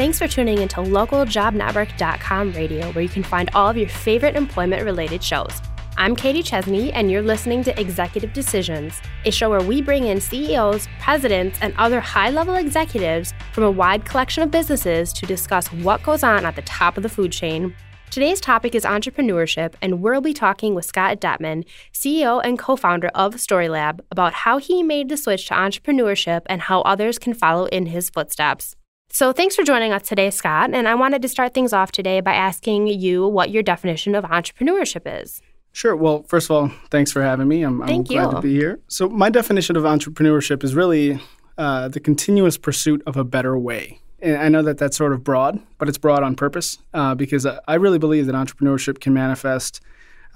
Thanks for tuning into localjobnetwork.com radio, where you can find all of your favorite employment related shows. I'm Katie Chesney, and you're listening to Executive Decisions, a show where we bring in CEOs, presidents, and other high level executives from a wide collection of businesses to discuss what goes on at the top of the food chain. Today's topic is entrepreneurship, and we'll be talking with Scott Detman, CEO and co founder of Storylab, about how he made the switch to entrepreneurship and how others can follow in his footsteps. So, thanks for joining us today, Scott. And I wanted to start things off today by asking you what your definition of entrepreneurship is. Sure. Well, first of all, thanks for having me. I'm, I'm glad to be here. So, my definition of entrepreneurship is really uh, the continuous pursuit of a better way. And I know that that's sort of broad, but it's broad on purpose uh, because I really believe that entrepreneurship can manifest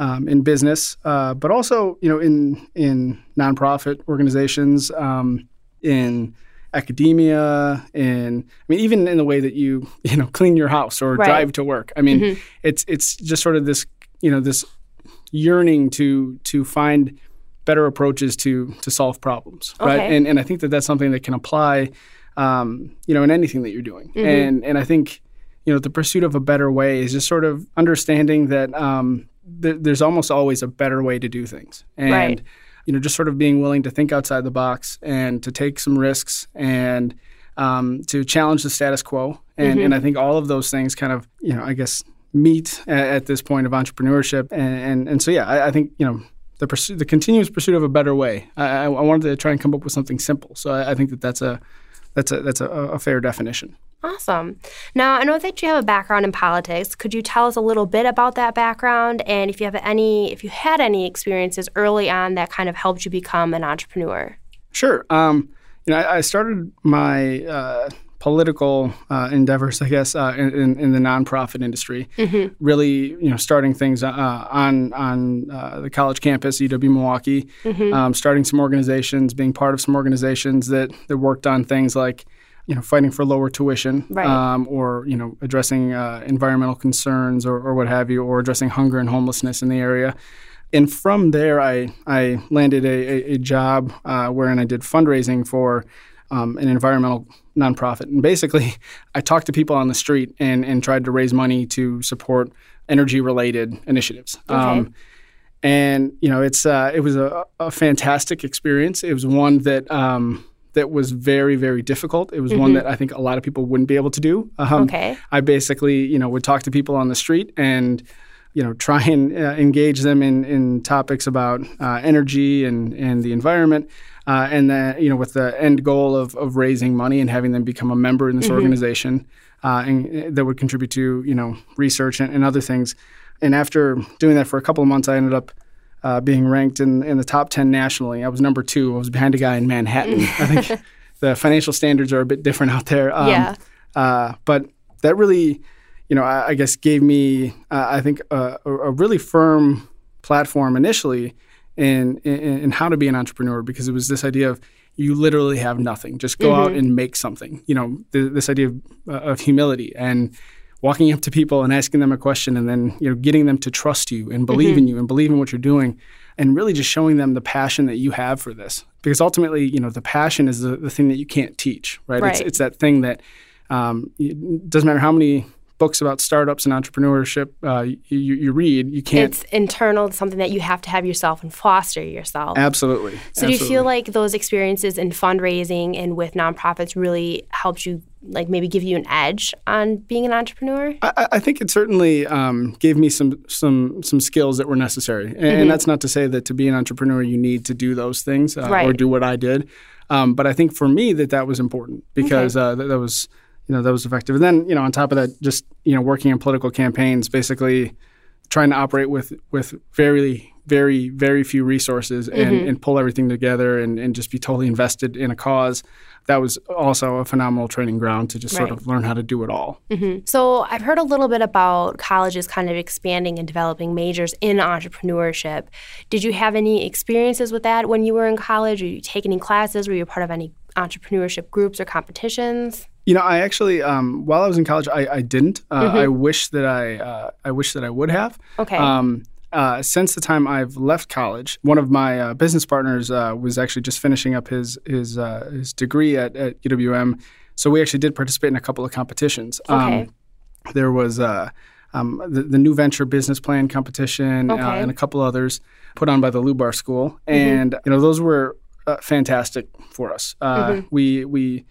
um, in business, uh, but also, you know, in in nonprofit organizations, um, in academia and I mean even in the way that you you know clean your house or right. drive to work. I mean mm-hmm. it's it's just sort of this you know this yearning to to find better approaches to to solve problems, okay. right? And and I think that that's something that can apply um, you know in anything that you're doing. Mm-hmm. And and I think you know the pursuit of a better way is just sort of understanding that um, th- there's almost always a better way to do things. And right you know, just sort of being willing to think outside the box and to take some risks and um, to challenge the status quo. And, mm-hmm. and I think all of those things kind of, you know, I guess meet at, at this point of entrepreneurship. And, and, and so, yeah, I, I, think, you know, the, pursuit, the continuous pursuit of a better way. I, I, wanted to try and come up with something simple. So I, I think that that's a, that's a, that's a, a fair definition. Awesome. Now, I know that you have a background in politics. Could you tell us a little bit about that background and if you have any if you had any experiences early on that kind of helped you become an entrepreneur? Sure. Um, you know, I, I started my uh, political uh, endeavors, I guess, uh, in, in, the nonprofit industry. Mm-hmm. Really, you know, starting things uh, on on uh, the college campus, UW Milwaukee, mm-hmm. um, starting some organizations, being part of some organizations that that worked on things like you know, fighting for lower tuition, right. um, or you know, addressing uh, environmental concerns or, or what have you, or addressing hunger and homelessness in the area. And from there, I I landed a, a, a job uh, wherein I did fundraising for um, an environmental nonprofit. And basically, I talked to people on the street and and tried to raise money to support energy related initiatives. Okay. Um, and you know, it's uh, it was a, a, fantastic experience. It was one that um, that was very, very difficult. It was mm-hmm. one that I think a lot of people wouldn't be able to do. Um, okay. I basically, you know, would talk to people on the street and, you know, try and uh, engage them in, in topics about uh, energy and, and the environment. Uh, and then, you know, with the end goal of, of raising money and having them become a member in this mm-hmm. organization uh, and uh, that would contribute to, you know, research and, and other things. And after doing that for a couple of months, I ended up uh, being ranked in, in the top 10 nationally. I was number two. I was behind a guy in Manhattan. I think the financial standards are a bit different out there. Um, yeah. Uh, but that really, you know, I, I guess gave me, uh, I think, a, a, really firm platform initially in, in, in, how to be an entrepreneur because it was this idea of you literally have nothing. Just go mm-hmm. out and make something. You know, th- this idea of, uh, of humility and walking up to people and asking them a question and then you know getting them to trust you and believe mm-hmm. in you and believe in what you're doing and really just showing them the passion that you have for this because ultimately you know the passion is the, the thing that you can't teach right, right. It's, it's that thing that um, it doesn't matter how many books about startups and entrepreneurship uh, you, you, read, you can't. It's internal, it's something that you have to have yourself and foster yourself. Absolutely. So, Absolutely. do you feel like those experiences in fundraising and with nonprofits really helped you, like maybe give you an edge on being an entrepreneur? I, I think it certainly um, gave me some some some skills that were necessary, and, mm-hmm. and, that's not to say that to be an entrepreneur you need to do those things uh, right. or do what I did. Um, but I think for me that that was important because okay. uh, that, that was you know that was effective. And then you know on top of that, just you know working in political campaigns, basically trying to operate with with very very very few resources and, mm-hmm. and pull everything together and, and just be totally invested in a cause. That was also a phenomenal training ground to just right. sort of learn how to do it all. Mm-hmm. So I've heard a little bit about colleges kind of expanding and developing majors in entrepreneurship. Did you have any experiences with that when you were in college? Or you take any classes? Were you part of any entrepreneurship groups or competitions? You know, I actually, um, while I was in college, I, I didn't. Uh, mm-hmm. I wish that I, uh, I wish that I would have. Okay. Um, uh, since the time I've left college, one of my uh, business partners uh, was actually just finishing up his his uh, his degree at, at UWM. So we actually did participate in a couple of competitions. Okay. Um, there was uh, um, the, the new venture business plan competition uh, and a couple others put on by the Lubar School, and you know those were uh, fantastic for us. Uh, We we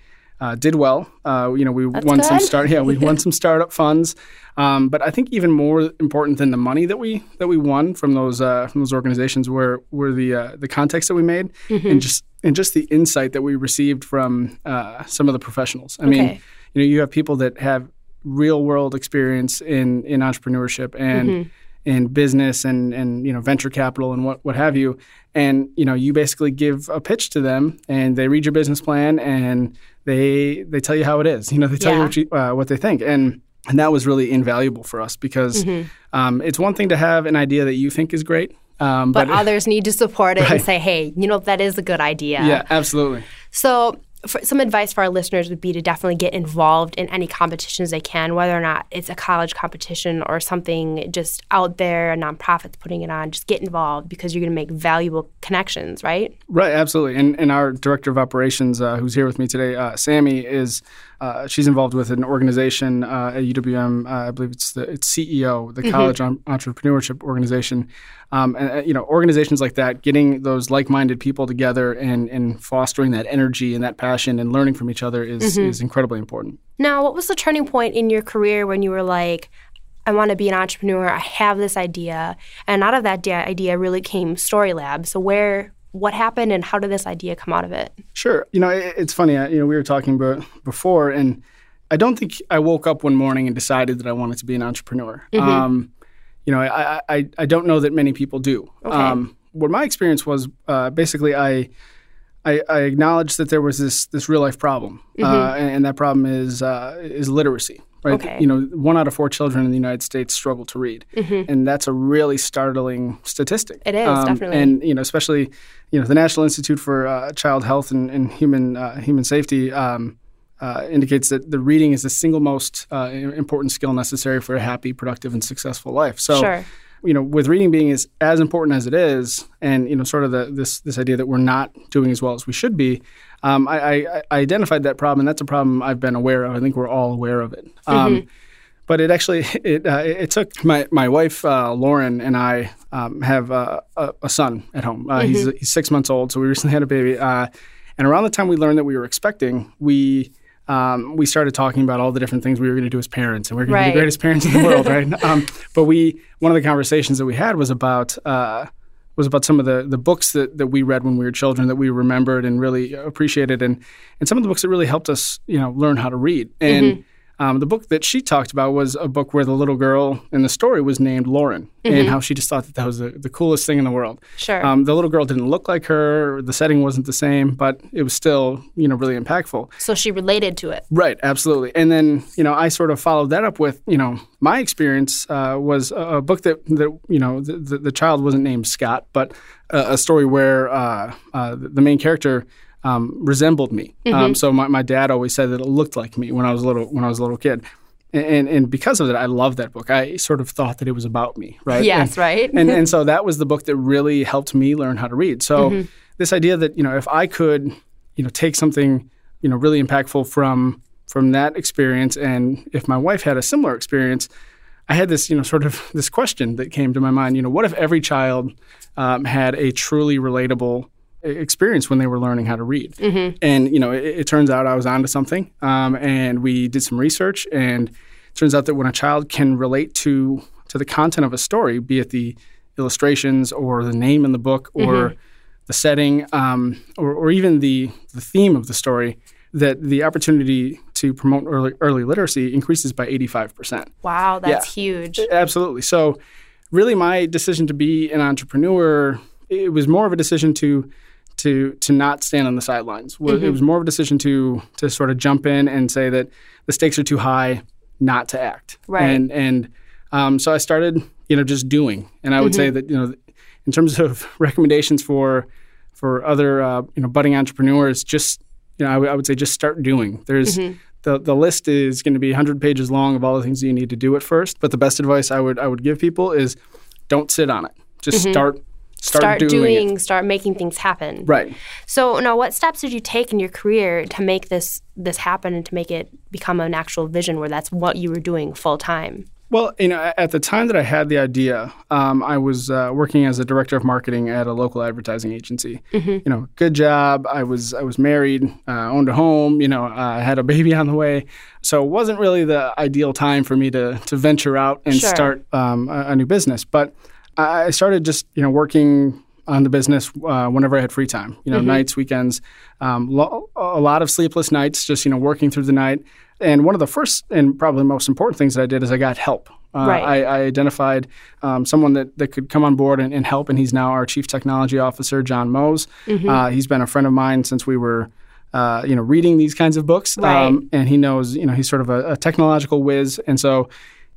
uh, did well. Uh, you know, we won some start. Yeah, we won some startup funds. Um, but I think even more important than the money that we that we won from those uh, from those organizations were were the uh, the context that we made and just and just the insight that we received from uh, some of the professionals. I mean, you know, you have people that have real world experience in in entrepreneurship and in business and and you know venture capital and what what have you. And you know you basically give a pitch to them and they read your business plan and they they tell you how it is. You know they tell you what you, uh, what they think. And and that was really invaluable for us because Mm-hmm. um, it's one thing to have an idea that you think is great um, But but, others need to support it and say, hey, you know, that is a good idea. yeah absolutely. So, some advice for our listeners would be to definitely get involved in any competitions they can, whether or not it's a college competition or something just out there, a nonprofit's putting it on. Just get involved because you're going to make valuable connections, right? Right, absolutely. And, and our director of operations, uh, who's here with me today, uh, Sammy, is uh, she's involved with an organization uh, at UWM. Uh, I believe it's the it's CEO, the College En- Entrepreneurship Organization. Um, and uh, you know, organizations like that, getting those like-minded people together and and fostering that energy and that passion and learning from each other is is incredibly important. Now, what was the turning point in your career when you were like, I want to be an entrepreneur, I have this idea, and out of that idea really came Story Lab. So, where, what happened, and how did this idea come out of it? Sure. You know, it, it's funny. uh, You know, we were talking about before, and I don't think I woke up one morning and decided that I wanted to be an entrepreneur. Um, you know, I, I I don't know that many people do. Um, what my experience was, uh, basically, I. I, I acknowledged that there was this this real life problem, uh, and, and that problem is uh, is literacy. Right? Okay. You know, one out of four children in the United States struggle to read, and that's a really startling statistic. It is, definitely. And you know, especially you know, the National Institute for uh, Child Health and, and Human uh, Human Safety um, uh, indicates that the reading is the single most uh, important skill necessary for a happy, productive, and successful life. So, Sure. You know, with reading being as, as important as it is, and you know, sort of the, this this idea that we're not doing as well as we should be, um, I, I, I identified that problem, and that's a problem I've been aware of. I think we're all aware of it. Um, but it actually it uh, it took my my wife uh, Lauren and I um, have uh, a, a son at home. Uh, He's he's six months old, so we recently had a baby. Uh, and around the time we learned that we were expecting, we um, we started talking about all the different things we were going to do as parents, and we are going to be the greatest parents in the world, right? Um, but we one of the conversations that we had was about. Uh, was about some of the, the books that, that we read when we were children that we remembered and really appreciated and, and some of the books that really helped us you know learn how to read and um, the book that she talked about was a book where the little girl in the story was named Lauren and how she just thought that that was the, the coolest thing in the world. Sure. Um, the little girl didn't look like her, the setting wasn't the same, but it was still you know really impactful. so, she related to it. Right, absolutely. And then, you know, I sort of followed that up with, you know, my experience uh, was a, a book that, that you know, the, the, the child wasn't named Scott, but a, a story where uh, uh, the main character um, resembled me. Um, so my, my dad always said that it looked like me when I was a little when I was a little kid. And, and because of that, I love that book. I sort of thought that it was about me, right? Yes, And- right? and and so that was the book that really helped me learn how to read. So Mm-hmm. this idea that you know if I could you know take something you know really impactful from from that experience, and if my wife had a similar experience, I had this you know sort of this question that came to my mind. You know, what if every child um, had a truly relatable experience when they were learning how to read. And you know, it, it turns out I was onto something. Um, and we did some research, and it turns out that when a child can relate to to the content of a story, be it the illustrations or the name in the book or the setting um, or, or even the the theme of the story, that the opportunity to promote early early literacy increases by eighty five percent. Wow, that's huge. Absolutely. So, really, my decision to be an entrepreneur it was more of a decision to to to not stand on the sidelines. Wa- It was more of a decision to to sort of jump in and say that the stakes are too high, not to act. Right. And and um, so I started, you know, just doing. And I would say that you know, in terms of recommendations for for other uh, you know budding entrepreneurs, just you know, I would- I would say just start doing. There's the the list is going to be 100 pages long of all the things that you need to do at first. But the best advice I would I would give people is don't sit on it. Just start start, doing, doing it. start making things happen. Right. So now, what steps did you take in your career to make this this happen and to make it become an actual vision where that's what you were doing full time? Well, you know, at the time that I had the idea, um, I was uh, working as a director of marketing at a local advertising agency. Mm-hmm. You know, good job. I was I was married, uh, owned a home. You know, I had a baby on the way, so it wasn't really the ideal time for me to to venture out and Sure. start um, a, a new business. But I started just you know working on the business uh, whenever I had free time. You know, Mm-hmm. nights, weekends, um, lo- a lot of sleepless nights, just you know working through the night. And one of the first and probably most important things that I did is I got help. Uh, Right. I, I identified um, someone that, that could come on board and, and help, and he's now our chief technology officer, John Mose. Mm-hmm. Uh, he's been a friend of mine since we were, uh, you know, reading these kinds of books. Um, Right. and he knows, you know, he's sort of a, a technological whiz, and so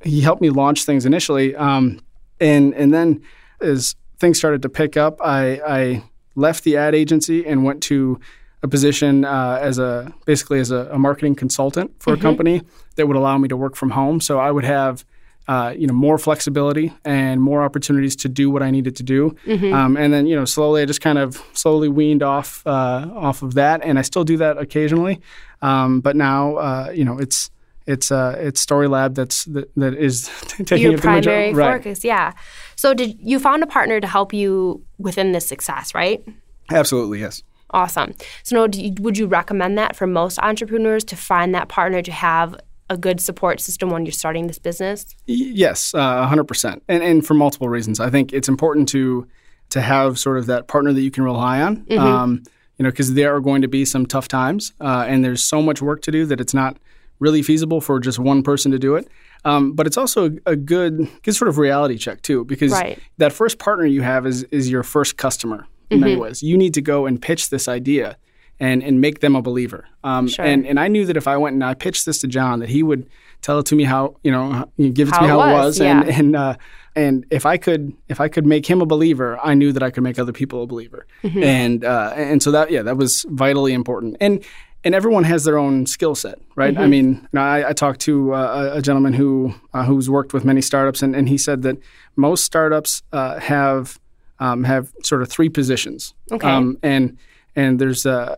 he helped me launch things initially. Um, and and then as things started to pick up, I, I left the ad agency and went to a position uh, as a basically as a, a marketing consultant for a company that would allow me to work from home. So I would have uh, you know more flexibility and more opportunities to do what I needed to do. Um, and then you know slowly I just kind of slowly weaned off uh, off of that, and I still do that occasionally. Um, but now uh, you know it's it's uh, it's Story Lab that's that, that is taking Your up the major- primary right. focus, yeah. So did you found a partner to help you within this success, right? Absolutely, yes. Awesome. So, now, do you, would you recommend that for most entrepreneurs to find that partner to have a good support system when you're starting this business? Y- Yes, uh, hundred percent, and and for multiple reasons. I think it's important to to have sort of that partner that you can rely on. Um, you know, because there are going to be some tough times, uh, and there's so much work to do that it's not really feasible for just one person to do it. Um, but it's also a, a good good sort of reality check too, because Right. that first partner you have is is your first customer in many ways. You need to go and pitch this idea. And, and make them a believer. Um, Sure. and, and I knew that if I went and I pitched this to John, that he would tell it to me how you know give it to How me it how was, it was, yeah. and and uh, and if I could if I could make him a believer, I knew that I could make other people a believer, Mm-hmm. and uh, and so that yeah that was vitally important. And and everyone has their own skill set, right? Mm-hmm. I mean, you know, I, I talked to uh, a gentleman who uh, who's worked with many startups, and, and he said that most startups uh, have um, have sort of three positions, Okay. um, and and there's uh,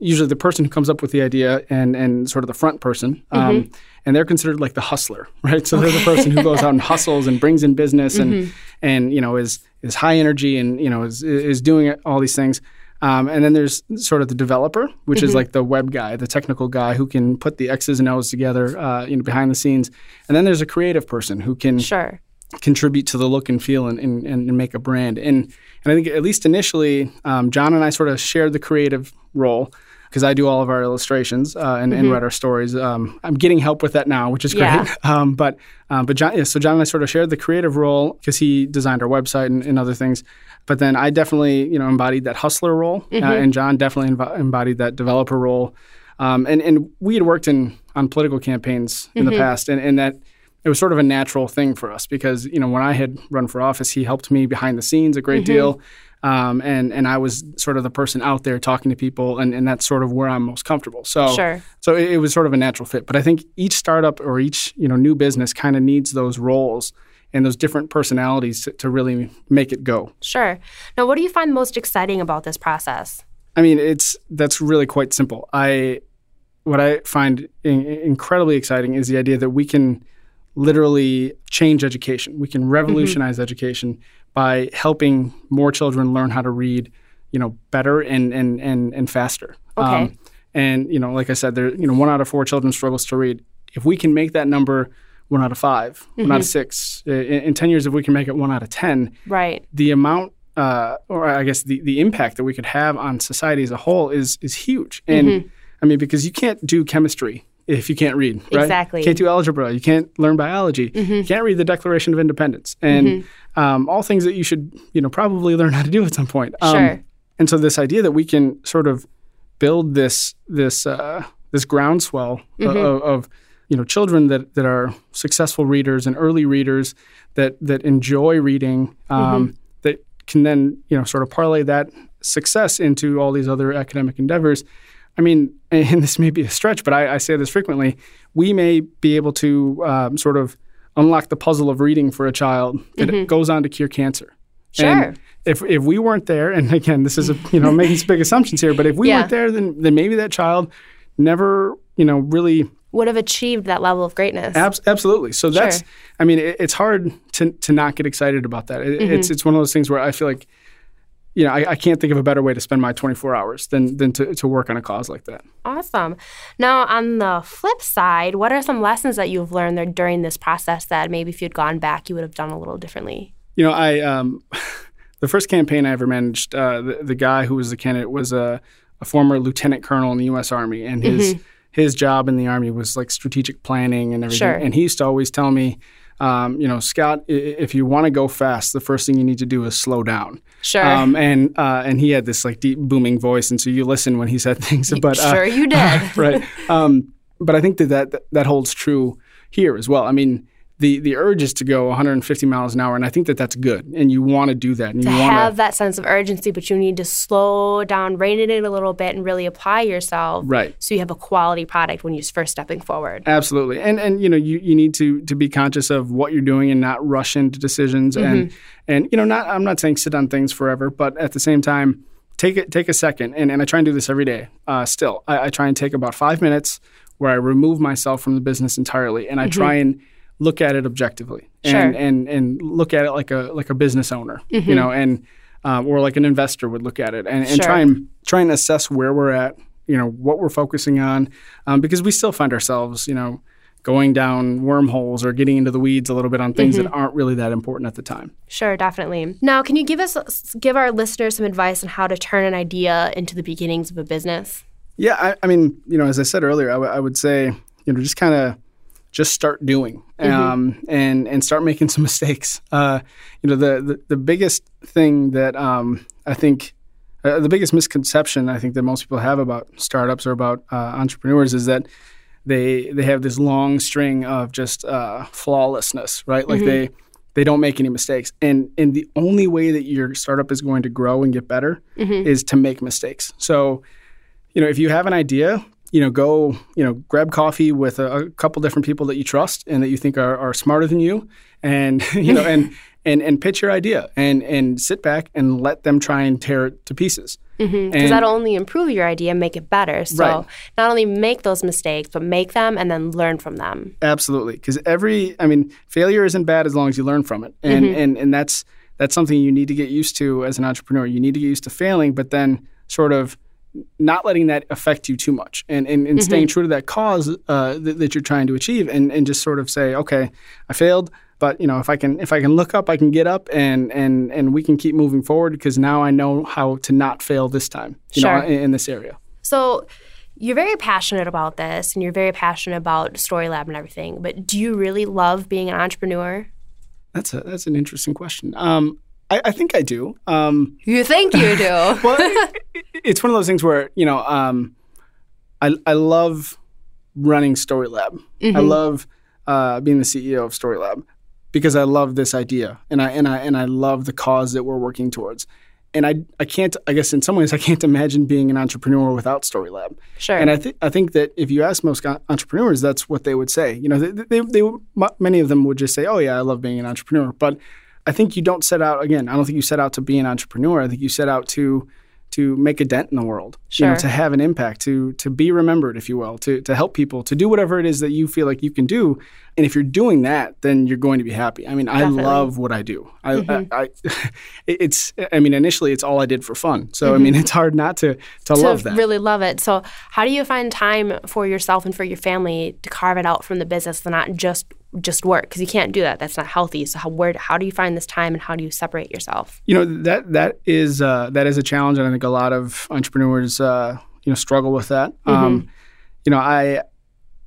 usually the person who comes up with the idea and and sort of the front person um, and they're considered like the hustler right so they're the person who goes out and hustles and brings in business and and you know is is high energy and you know is is doing all these things um, and then there's sort of the developer, which is like the web guy, the technical guy who can put the X's and O's together, uh, you know, behind the scenes. And then there's a creative person who can Sure. contribute to the look and feel and, and, and make a brand. And and I think at least initially, um, John and I sort of shared the creative role because I do all of our illustrations uh, and, and write our stories. Um, I'm getting help with that now, which is great. Yeah. Um, but um, but John, yeah, so John and I sort of shared the creative role because he designed our website and, and other things. But then I definitely you know embodied that hustler role, uh, and John definitely embo- embodied that developer role. Um, and and we had worked in on political campaigns in the past, and, and that it was sort of a natural thing for us because you know when I had run for office, he helped me behind the scenes a great deal, um, and and I was sort of the person out there talking to people, and, and that's sort of where I'm most comfortable. So Sure. so it, it was sort of a natural fit. But I think each startup or each you know new business kind of needs those roles and those different personalities to, to really make it go. Sure. Now, what do you find most exciting about this process? I mean, it's that's really quite simple. I what I find in, incredibly exciting is the idea that we can literally change education. We can mm-hmm. revolutionize education by helping more children learn how to read, you know, better and and and, and faster. Okay. Um, and you know, like I said, there you know, one out of four children struggles to read. If we can make that number one out of 5 one out of six, in, in ten years, if we can make it one out of ten, Right. the amount uh, or I guess the, the impact that we could have on society as a whole is is huge. And I mean, because you can't do chemistry if you can't read, right? Exactly. You can't do algebra. You can't learn biology. You can't read the Declaration of Independence, and um, all things that you should you know probably learn how to do at some point. Um, Sure. And so this idea that we can sort of build this this uh, this groundswell of, of you know children that, that are successful readers and early readers that that enjoy reading um, that can then you know sort of parlay that success into all these other academic endeavors. I mean, and this may be a stretch, but I, I say this frequently. We may be able to um, sort of unlock the puzzle of reading for a child that goes on to cure cancer. Sure. And if if we weren't there, and again, this is a you know making some big assumptions here, but if we Yeah. weren't there, then then maybe that child never you know really Would have achieved that level of greatness. Abs- absolutely. So that's, Sure. I mean, it, it's hard to to not get excited about that. It, Mm-hmm. It's it's one of those things where I feel like, you know, I, I can't think of a better way to spend my 24 hours than than to, to work on a cause like that. Awesome. Now, on the flip side, what are some lessons that you've learned there during this process that maybe if you'd gone back, you would have done a little differently? You know, I um, the first campaign I ever managed, uh, the, the guy who was the candidate was a, a former lieutenant colonel in the U.S. Army, and his his job in the Army was like strategic planning and everything. Sure. And he used to always tell me, um, you know, Scott, if you want to go fast, the first thing you need to do is slow down. Sure. Um, and uh, and he had this like deep booming voice, and so you listen when he said things. But uh, sure you did. right. Um, but I think that, that that holds true here as well. I mean, the the urge is to go 150 miles an hour, and I think that that's good, and you want to do that, and to you want have that sense of urgency, but you need to slow down, rein it in a little bit, and really apply yourself. Right. So you have a quality product when you're first stepping forward. Absolutely, and and you know you, you need to to be conscious of what you're doing and not rush into decisions, and and you know not I'm not saying sit on things forever, but at the same time take it take a second, and, and I try and do this every day. Uh, still, I, I try and take about five minutes where I remove myself from the business entirely, and I try and look at it objectively, and Sure. and and look at it like a like a business owner, you know, and um, or like an investor would look at it, and, and Sure. try and try and assess where we're at, you know, what we're focusing on, um, because we still find ourselves, you know, going down wormholes or getting into the weeds a little bit on things that aren't really that important at the time. Sure, definitely. Now, can you give us give our listeners some advice on how to turn an idea into the beginnings of a business? Yeah, I, I mean, you know, as I said earlier, I, w- I would say, you know, just kind of just start doing um, and and start making some mistakes. Uh, you know, the, the the biggest thing that um, I think. Uh, the biggest misconception I think that most people have about startups or about uh, entrepreneurs is that they they have this long string of just uh, flawlessness, right? Like they they don't make any mistakes, and and the only way that your startup is going to grow and get better is to make mistakes. So you know, if you have an idea, you know, go, you know, grab coffee with a, a couple different people that you trust and that you think are, are smarter than you, and you know, and and and pitch your idea and and sit back and let them try and tear it to pieces. Mm-hmm. Because And- that'll only improve your idea, make it better. So Right. not only make those mistakes, but make them and then learn from them. Absolutely, because every, I mean, failure isn't bad as long as you learn from it, and mm-hmm. and and that's that's something you need to get used to as an entrepreneur. You need to get used to failing, but then sort of not letting that affect you too much, and and, and staying true to that cause uh, that, that you're trying to achieve, and and just sort of say, okay, I failed. But you know, if I can, if I can look up, I can get up, and and and we can keep moving forward because now I know how to not fail this time. You Sure. know, in, in this area. So you're very passionate about this and you're very passionate about Story Lab and everything, but do you really love being an entrepreneur? That's a that's an interesting question. Um, I, I think I do. Um, You think you do. well, it's one of those things where you know, um, I I love running Story Lab. I love uh, being the CEO of Story Lab because I love this idea and I and I and I love the cause that we're working towards. And I I can't I guess in some ways I can't imagine being an entrepreneur without Story Lab. Sure. And I think I think that if you ask most entrepreneurs, that's what they would say. You know, they, they, they many of them would just say, "Oh yeah, I love being an entrepreneur." But I think you don't set out again. I don't think you set out to be an entrepreneur. I think you set out to to make a dent in the world. You know, to have an impact, to to be remembered, if you will, to to help people, to do whatever it is that you feel like you can do. And if you're doing that, then you're going to be happy. I mean, I love what I do. I, I, mm-hmm. I it's I mean, initially it's all I did for fun. So I mean, mm-hmm. it's hard not to to, to love that. really love it. So, how do you find time for yourself and for your family to carve it out from the business and not just just work? Because you can't do that. That's not healthy. So, how where how do you find this time and how do you separate yourself? You know that that is uh, that is a challenge, and I think a lot of entrepreneurs uh, you know struggle with that. Um, you know, I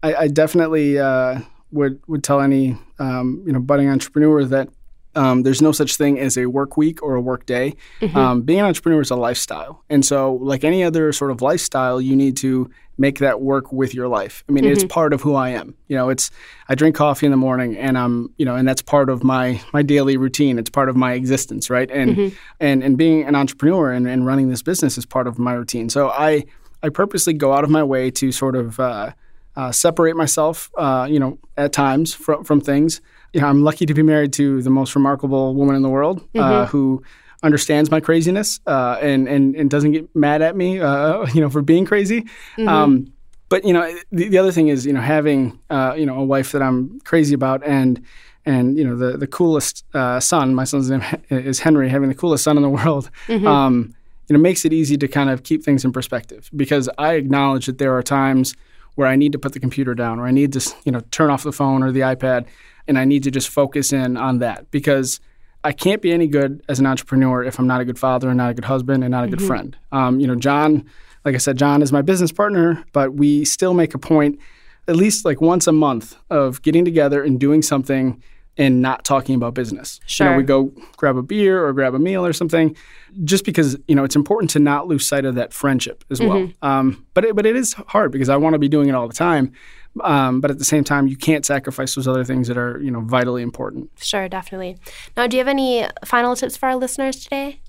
I, I definitely uh, would would tell any um, you know budding entrepreneur that um, there's no such thing as a work week or a work day. Um, being an entrepreneur is a lifestyle, and so like any other sort of lifestyle, you need to make that work with your life. I mean, it's part of who I am. You know, it's I drink coffee in the morning, and I'm you know, and that's part of my my daily routine. It's part of my existence, right? And and and being an entrepreneur and, and running this business is part of my routine. So I I purposely go out of my way to sort of uh, uh, separate myself, uh, you know, at times from from things. You know, I'm lucky to be married to the most remarkable woman in the world uh, mm-hmm. who understands my craziness uh, and, and and doesn't get mad at me, uh, you know, for being crazy. Mm-hmm. Um, but you know, the, the, other thing is, you know, having uh, you know a wife that I'm crazy about, and and you know the the coolest uh, son. My son's name is Henry. Having the coolest son in the world. Mm-hmm. Um, you know, makes it easy to kind of keep things in perspective because I acknowledge that there are times where I need to put the computer down or I need to, you know, turn off the phone or the iPad and I need to just focus in on that because I can't be any good as an entrepreneur if I'm not a good father and not a good husband and not a good mm-hmm. friend. Um, you know, John, like I said, John is my business partner, but we still make a point at least like once a month of getting together and doing something and not talking about business. Sure. You know, we go grab a beer or grab a meal or something, just because you know it's important to not lose sight of that friendship as well. Mm-hmm. Um, but it, but it is hard because I want to be doing it all the time. Um, but at the same time, you can't sacrifice those other things that are you know vitally important. Sure, definitely. Now, do you have any final tips for our listeners today?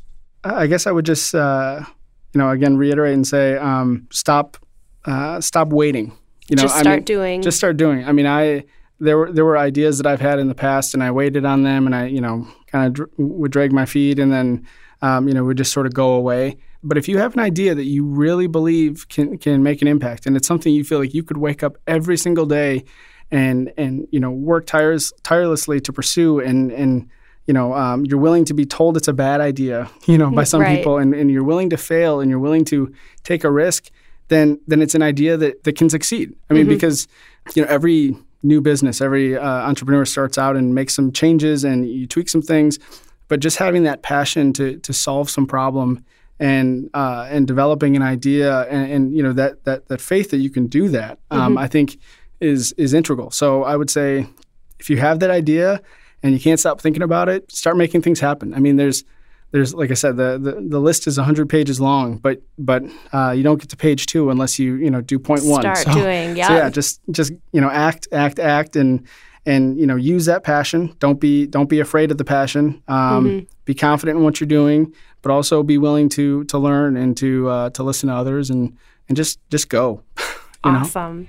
I guess I would just uh, you know again reiterate and say um, stop uh, stop waiting. You know, just start I mean, doing. Just start doing. I mean, I there were there were ideas that I've had in the past, and I waited on them, and I you know kind of dr- would drag my feet, and then um, you know would just sort of go away. But if you have an idea that you really believe can can make an impact, and it's something you feel like you could wake up every single day and and you know work tires tirelessly to pursue, and and you know um, you're willing to be told it's a bad idea, you know, by some right. people, and, and you're willing to fail, and you're willing to take a risk, then then it's an idea that that can succeed. I mean, mm-hmm. because you know every new business. Every uh, entrepreneur starts out and makes some changes and you tweak some things, but just having that passion to to solve some problem and uh, and developing an idea and, and, you know that that that faith that you can do that, um, mm-hmm. I think is is integral. So I would say if you have that idea and you can't stop thinking about it, start making things happen. I mean, there's there's like I said, the the, the list is 100 pages long, but but uh, you don't get to page two unless you you know do point one. Start so, doing, yeah. So yeah, just just you know act act act and and you know use that passion. Don't be don't be afraid of the passion. Um, mm-hmm. Be confident in what you're doing, but also be willing to to learn and to uh, to listen to others and and just just go. awesome. Know?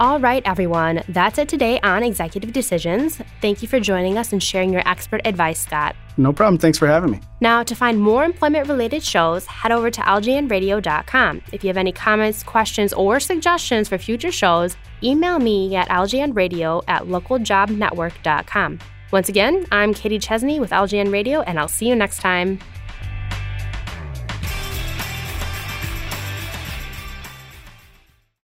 All right, everyone, that's it today on Executive Decisions. Thank you for joining us and sharing your expert advice, Scott. No problem. Thanks for having me. Now, to find more employment related shows, head over to lgnradio.com. If you have any comments, questions, or suggestions for future shows, email me at lgnradio at localjobnetwork.com. Once again, I'm Katie Chesney with LGN Radio, and I'll see you next time.